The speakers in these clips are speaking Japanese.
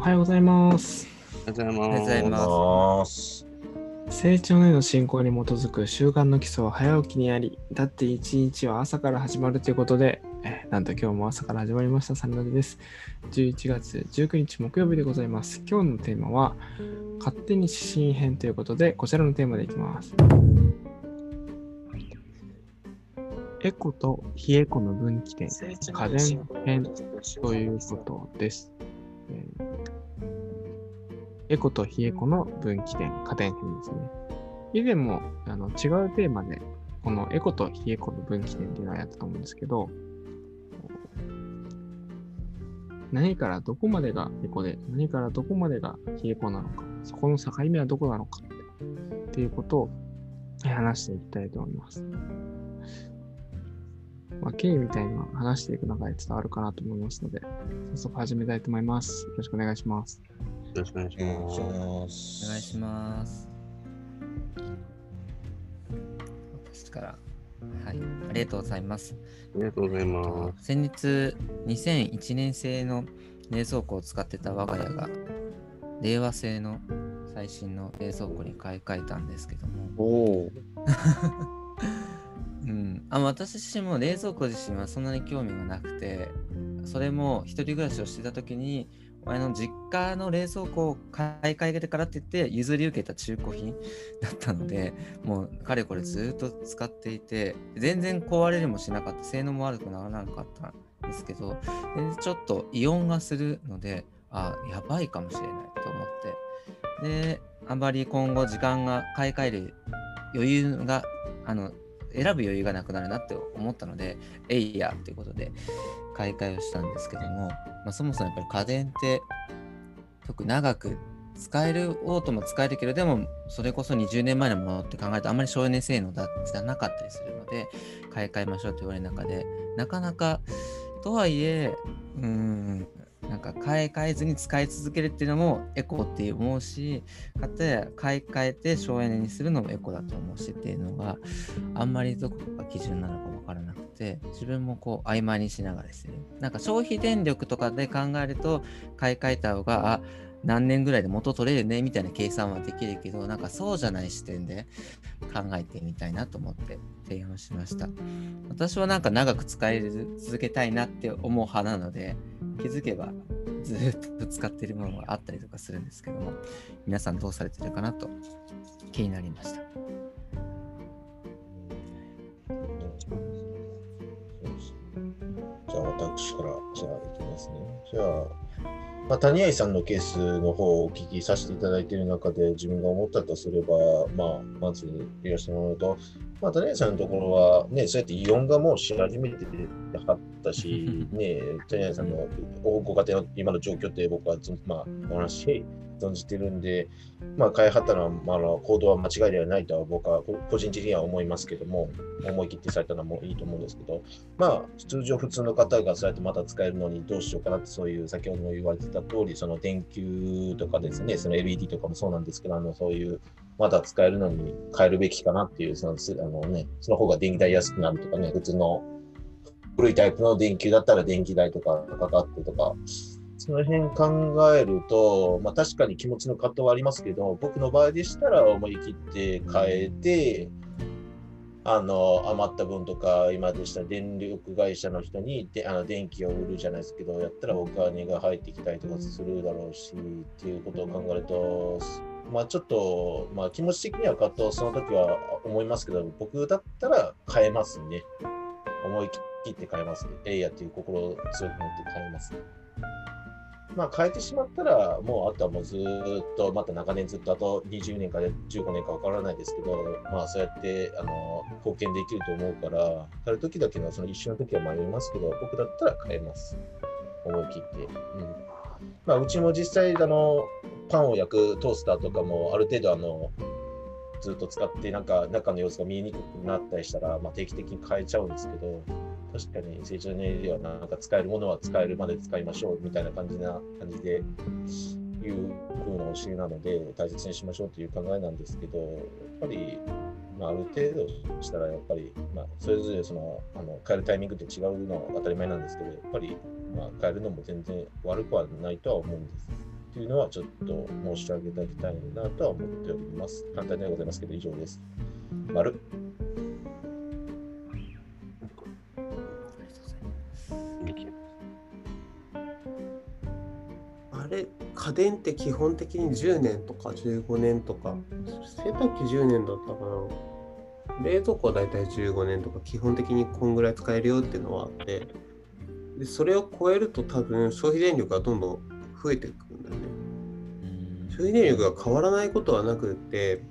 おはようございます。おはようおはようございます。成長のへの進行に基づく習慣の基礎は早起きにあり、だって一日は朝から始まるということで、えーなんと今日も朝から始まりました、サンラデです。11月19日木曜日でございます。今日のテーマは、勝手に指針編ということで、こちらのテーマでいきます。エコと非エコの分岐点、家電編ということです。エコと非エコの分岐点、家電編ですね。以前もあの違うテーマで、このエコと非エコの分岐点っていうのはやったと思うんですけど、何からどこまでがエコで、何からどこまでが非エコなのか、そこの境目はどこなのかっていうことを話していきたいと思います。まあ、経緯みたいな話していく中で伝わるかなと思いますので、早速始めたいと思います。よろしくお願いします。よろしくお願いしおます。願いします。私から。はい、ありがとうございます。ありがとうございます。先日、2001年製の冷蔵庫を使ってた我が家が、令和製の最新の冷蔵庫に買い替えたんですけども、おお。うん、あ私自身も冷蔵庫自身はそんなに興味がなくてそれも一人暮らしをしてた時に親の実家の冷蔵庫を買い替えてからって言って譲り受けた中古品だったのでもうかれこれずっと使っていて全然壊れるもしなかった性能も悪くならなかったんですけどちょっと異音がするのであやばいかもしれないと思って。であんまり今後時間が買い替える余裕があの選ぶ余裕がなくなるなって思ったので、えいやということで買い替えをしたんですけども、まあ、そもそもやっぱり家電って特に長く使えるオートも使えるけどでもそれこそ20年前のものって考えるとあんまり省エネ性能だじゃなかったりするので買い替えましょうと言われる中でなかなかとはいえうんなんか買い替えずに使い続けるっていうのもエコって思うしかたや買い替えて省エネにするのもエコだと思うしっていうのがあんまりどこが基準なのか分からなくて自分もこう曖昧にしながらですね。なんか消費電力とかで考えると買い替えた方があ何年ぐらいで元取れるねみたいな計算はできるけどなんかそうじゃない視点で考えてみたいなと思って提案しました。私はなんか長く使い続けたいなって思う派なので気づけばずっと使ってるものがあったりとかするんですけども皆さんどうされてるかなと気になりました。じゃあ私からじゃあいきますね。じゃあ、まあ、谷合さんのケースの方をお聞きさせていただいている中で自分が思ったとすれば、まあ、まず言わせてもらうと、まあ、谷合さんのところは、ね、そうやってイオンがもうし始めてなかったし、ね、谷合さんのごご家庭の今の状況って僕はず、まあ、お話存じてるんで、まあ、開発の、まあ、行動は間違いではないとは僕は個人的には思いますけども、思い切ってされたのもいいと思うんですけど、まあ、通常普通の方がそうやってまた使えるのにどうしようかなって、そういう先ほども言われてた通り、その電球とかですね、その LED とかもそうなんですけど、あのそういうまだ使えるのに変えるべきかなっていう、そのあのね、その方が電気代安くなるとかね、普通の古いタイプの電球だったら電気代とかかかってとか、その辺考えると、まあ確かに気持ちの葛藤はありますけど、僕の場合でしたら思い切って変えて、あの余った分とか、今でしたら電力会社の人にであの電気を売るじゃないですけど、やったらお金が入ってきたりとかするだろうし、っていうことを考えると、まあちょっと、まあ気持ち的には葛藤その時は思いますけど、僕だったら変えますね。思い切って変えますね。えいやっていう心を強く持って変えますね。まあ変えてしまったら、もうあとはもうずっと、また長年ずっとあと20年か15年かわからないですけど、まあそうやってあの貢献できると思うから、変える時だけのその一瞬の時は迷いますけど、僕だったら変えます。思い切って。うんまあ、うちも実際あの、パンを焼くトースターとかもある程度あの、ずっと使ってなんか中の様子が見えにくくなったりしたら、まあ、定期的に変えちゃうんですけど、確かに成長年齢ではなんか使えるものは使えるまで使いましょうみたいな感じな感じでいう風な教えなので大切にしましょうという考えなんですけどやっぱり、まあ、ある程度したらやっぱり、まあ、それぞれそのあの変えるタイミングって違うのは当たり前なんですけどやっぱり、まあ、変えるのも全然悪くはないとは思うんです。っていうのはちょっと申し上げておきたいなとは思っております。簡単ではございますけど、以上です。丸。あれ、家電って基本的に10年とか15年とか、洗濯機10年だったかな。冷蔵庫はだいたい15年とか、基本的にこんぐらい使えるよっていうのはあって、でそれを超えると多分消費電力がどんどん増えていくんだよね。消費電力が変わらないことはなくって、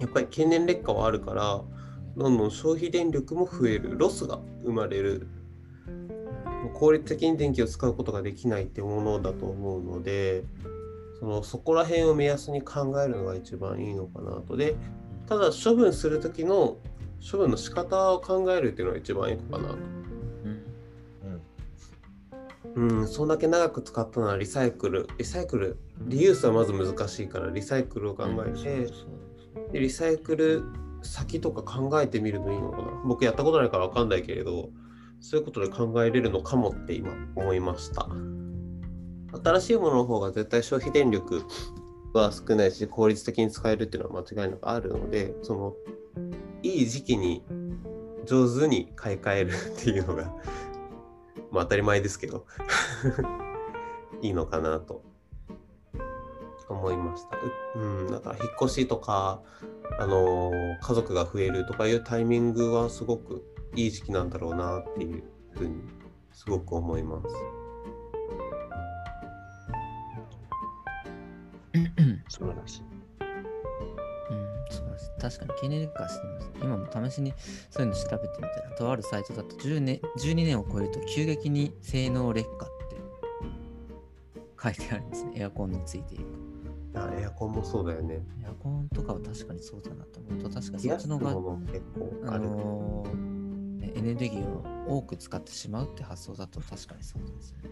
やっぱり経年劣化はあるから、どんどん消費電力も増える、ロスが生まれる。効率的に電気を使うことができないってものだと思うので、そのそこら辺を目安に考えるのが一番いいのかなと。で、ただ処分する時の処分の仕方を考えるっていうのが一番いいのかなと。うん。うん、そんだけ長く使ったのはリサイクル。リサイクル、リユースはまず難しいから、リサイクルを考えて、でリサイクル先とか考えてみるのいいのかな。僕やったことないから分かんないけれど、そういうことで考えれるのかもって今思いました。新しいものの方が絶対消費電力は少ないし、効率的に使えるっていうのは間違いなくあるので、その、いい時期に上手に買い替えるっていうのが、まあ当たり前ですけど、いいのかなと思いました。ううん、だか引っ越しとか、あのー家族が増えるとかいうタイミングはすごくいい時期なんだろうなっていうふうにすごく思います。素晴らしい。うん、そうです。確かに経年劣化してます。今も試しにそういうの調べてみたら、とあるサイトだと10年12年を超えると急激に性能劣化って書いてあるんですね。エアコンについているあエアコンもそうだよね。と。エアコンとかは確かにそうだなと思うと、確か冷やすそっちのが、もの結構あ。のーねエネルギーを多く使ってしまうって発想だと確かにそうですよね。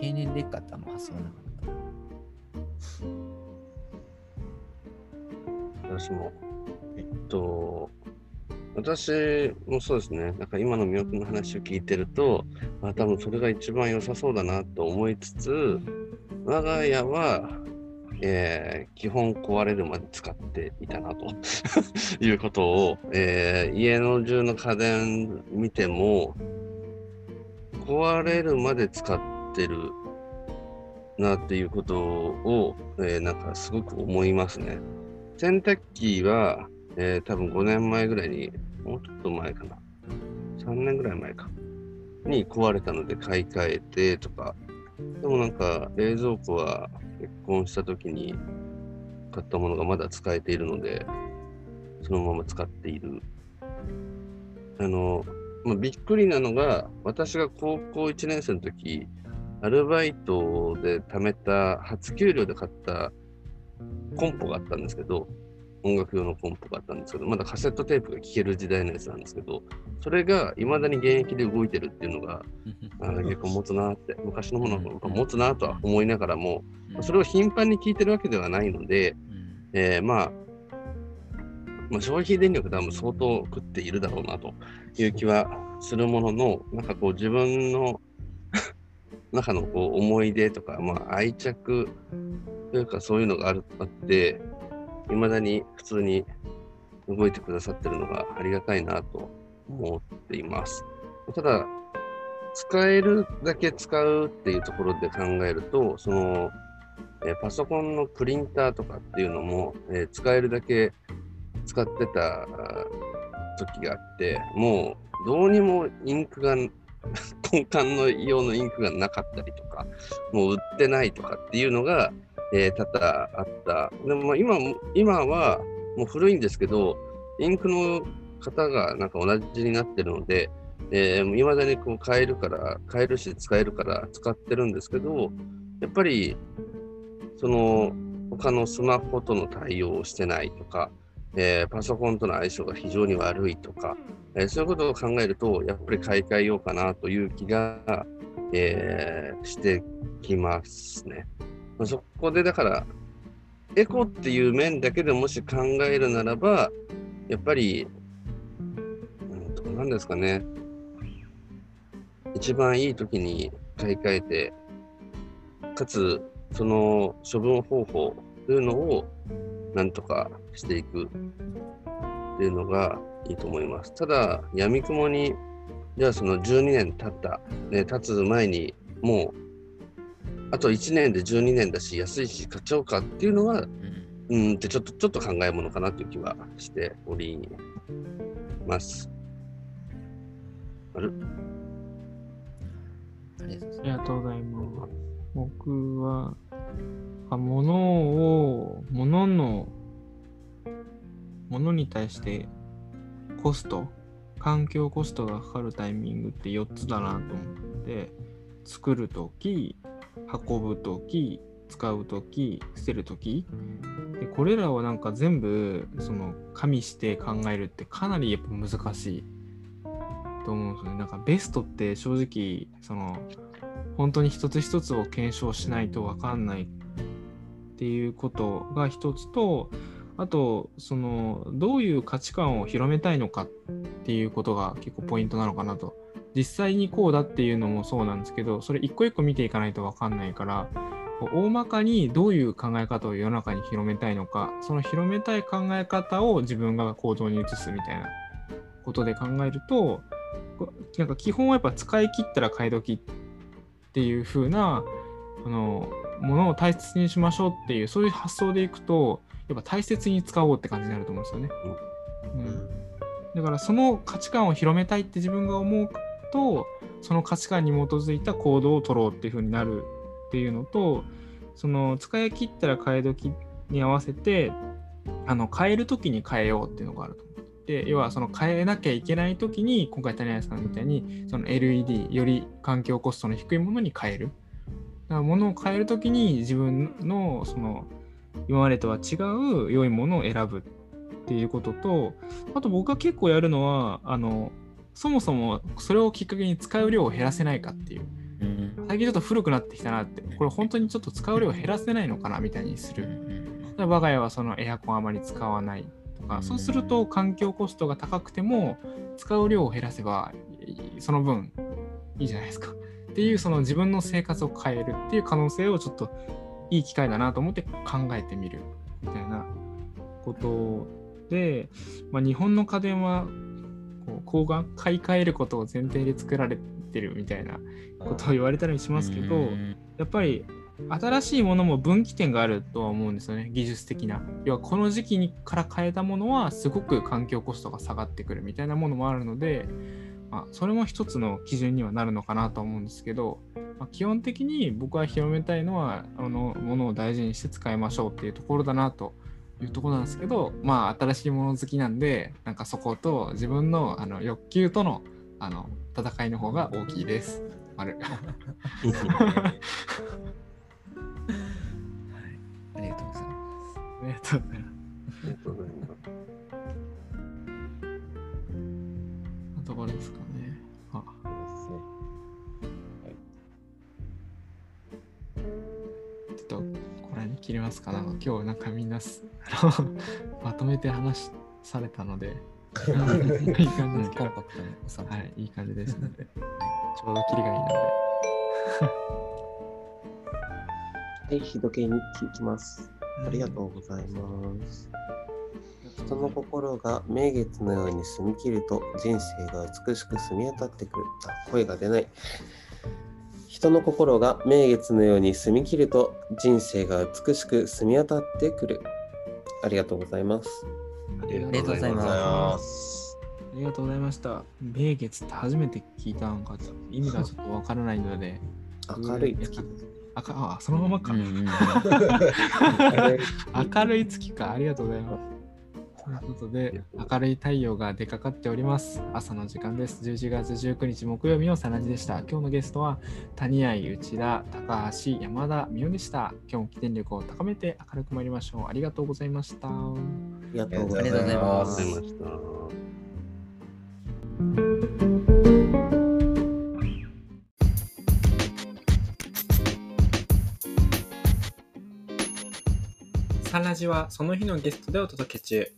経年劣化ってあんま発想がなかった。私も、えっと、私もそうですね、なんか今のみおくんの話を聞いてると、あ多分それが一番良さそうだなと思いつつ、我が家は、えー基本壊れるまで使っていたなと いうことを、えー家の中の家電見ても、壊れるまで使ってるなっていうことを、えーなんかすごく思いますね。洗濯機は、えー多分5年前ぐらいに、もうちょっと前かな。3年ぐらい前か。に壊れたので買い替えてとか。でもなんか冷蔵庫は結婚した時に買ったものがまだ使えているので、そのまま使っている。あの、まあ、びっくりなのが、私が高校1年生の時、アルバイトで貯めた初給料で買ったコンポがあったんですけど、音楽用のコンポがあったんですけど、まだカセットテープが聴ける時代のやつなんですけど、それが未だに現役で動いてるっていうのが、あー結構持つなって、昔のものはやっぱ持つなとは思いながらも、まあそれを頻繁に聞いてるわけではないので、うん。えーまあ、まあ、消費電力多分相当食っているだろうなという。気はするものの、なんかこう自分の 中のこう思い出とか、まあ、愛着というかそういうのがあるあって、いまだに普通に動いてくださってるのがありがたいなと思っています。ただ、使えるだけ使うっていうところで考えると、その、えパソコンのプリンターとかっていうのも、えー使えるだけ使ってた時があって、もうどうにもインクが、交換の用のインクがなかったりとか、もう売ってないとかっていうのが、えー多々あった。でも今、今はもう古いんですけど、インクの型がなんか同じになってるので、えー、未だにこう買えるから、買えるし使えるから使ってるんですけど、やっぱり、その、他のスマホとの対応をしてないとか、えーパソコンとの相性が非常に悪いとか、えーそういうことを考えると、やっぱり買い替えようかなという気が、えーしてきますね。そこでだから、エコっていう面だけでもし考えるならば、やっぱり、うんどうなんですかね。一番いい時に買い替えて、かつ、その処分方法というのをなんとかしていくっていうのがいいと思います。ただ、闇雲に、じゃあその12年経った、ね、経つ前にもう、あと1年で12年だし、安いし買っちゃおうかっていうのは、うんってちょっと、ちょっと考えものかなという気はしております。あるありがとうございます。僕は、物を、物の、物に対してコスト、環境コストがかかるタイミングって4つだなと思って、作るとき、運ぶとき、使うとき、捨てるとき。で、これらをなんか全部、その、加味して考えるってかなりやっぱ難しいと思うんですよね。なんかベストって正直、その、本当に一つ一つを検証しないと分かんないっていうことが一つと、あと、その、どういう価値観を広めたいのかっていうことが結構ポイントなのかなと。実際にこうだっていうのもそうなんですけど、それ一個一個見ていかないと分かんないから、大まかにどういう考え方を世の中に広めたいのか、その広めたい考え方を自分が行動に移すみたいなことで考えると、なんか基本はやっぱ使い切ったら買い時っていう風な、あの、ものを大切にしましょうっていう、そういう発想でいくと、やっぱ大切に使おうって感じになると思うんですよね。うん、だからその価値観を広めたいって自分が思うと、その価値観に基づいた行動を取ろうっていう風になるっていうのと、その使い切ったら替え時に合わせて、あの変える時に変えようっていうのがあると思って、要はその変えなきゃいけない時に、今回谷谷さんみたいに、その LED、より環境コストの低いものに変える。だから物を変える時に自分のその今までとは違う良いものを選ぶっていうことと、あと僕が結構やるのは、あの、そもそもそれをきっかけに使う量を減らせないかっていう。最近ちょっと古くなってきたなって、これ本当にちょっと使う量を減らせないのかなみたいにする。我が家はそのエアコンあまり使わないとか、そうすると環境コストが高くても使う量を減らせばその分いいじゃないですか。っていうその自分の生活を変えるっていう可能性をちょっといい機会だなと思って考えてみるみたいなことで、まあ、日本の家電はこう抗が買い替えることを前提で作られてるみたいなことを言われたりしますけどやっぱり新しいものも分岐点があるとは思うんですよね技術的な。要はこの時期にから変えたものはすごく環境コストが下がってくるみたいなものもあるのでまあ、それも一つの基準にはなるのかなと思うんですけど、まあ、基本的に僕は広めたいのはあのものを大事にして使いましょうっていうところだなというところなんですけどまあ新しいもの好きなんでなんかそこと自分のあの欲求とのあの戦いの方が大きいです。丸はい、ありがとうございます。ありがとうございます。ありがとうございます。ところですかね。あですね。はい。ちょっと、これに切りますかな。今日なんかみんなすまとめて話されたので、いい感じですけど、はい、いい感じですので、ちょうど切りがいいので。はい、日時計に聞きます。ありがとうございます。人の心が名月のように澄み切ると人生が美しく澄み渡ってくる。あ、声が出ない。人の心が名月のように澄み切ると人生が美しく澄み渡ってくる。ありがとうございます。ありがとうございます。ありがとうございました。名月って初めて聞いたのか、意味がちょっとわからないので。明るい月。ああ、そのままか。明るい月か。ありがとうございます。ということで、明るい太陽が出かかっております。朝の時間です。11月19日木曜日のさなじでした。今日のゲストは、谷合内田、高橋、山田美代でした。今日も起点力を高めて明るく参りましょう。ありがとうございました。ありがとうございます。サンラジはその日のゲストでお届け中。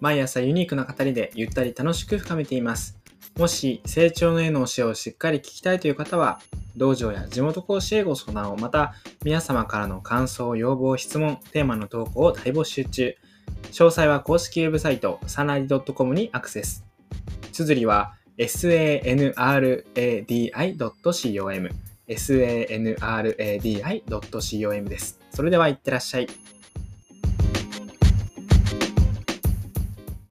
毎朝ユニークな語りでゆったり楽しく深めています。もし成長の絵の教えをしっかり聞きたいという方は、道場や地元講師へご相談を、また皆様からの感想、要望、質問、テーマの投稿を大募集中。詳細は公式ウェブサイト、サナリ .com にアクセス。綴りは sanradi.com sanradi.com です。それではいってらっしゃい。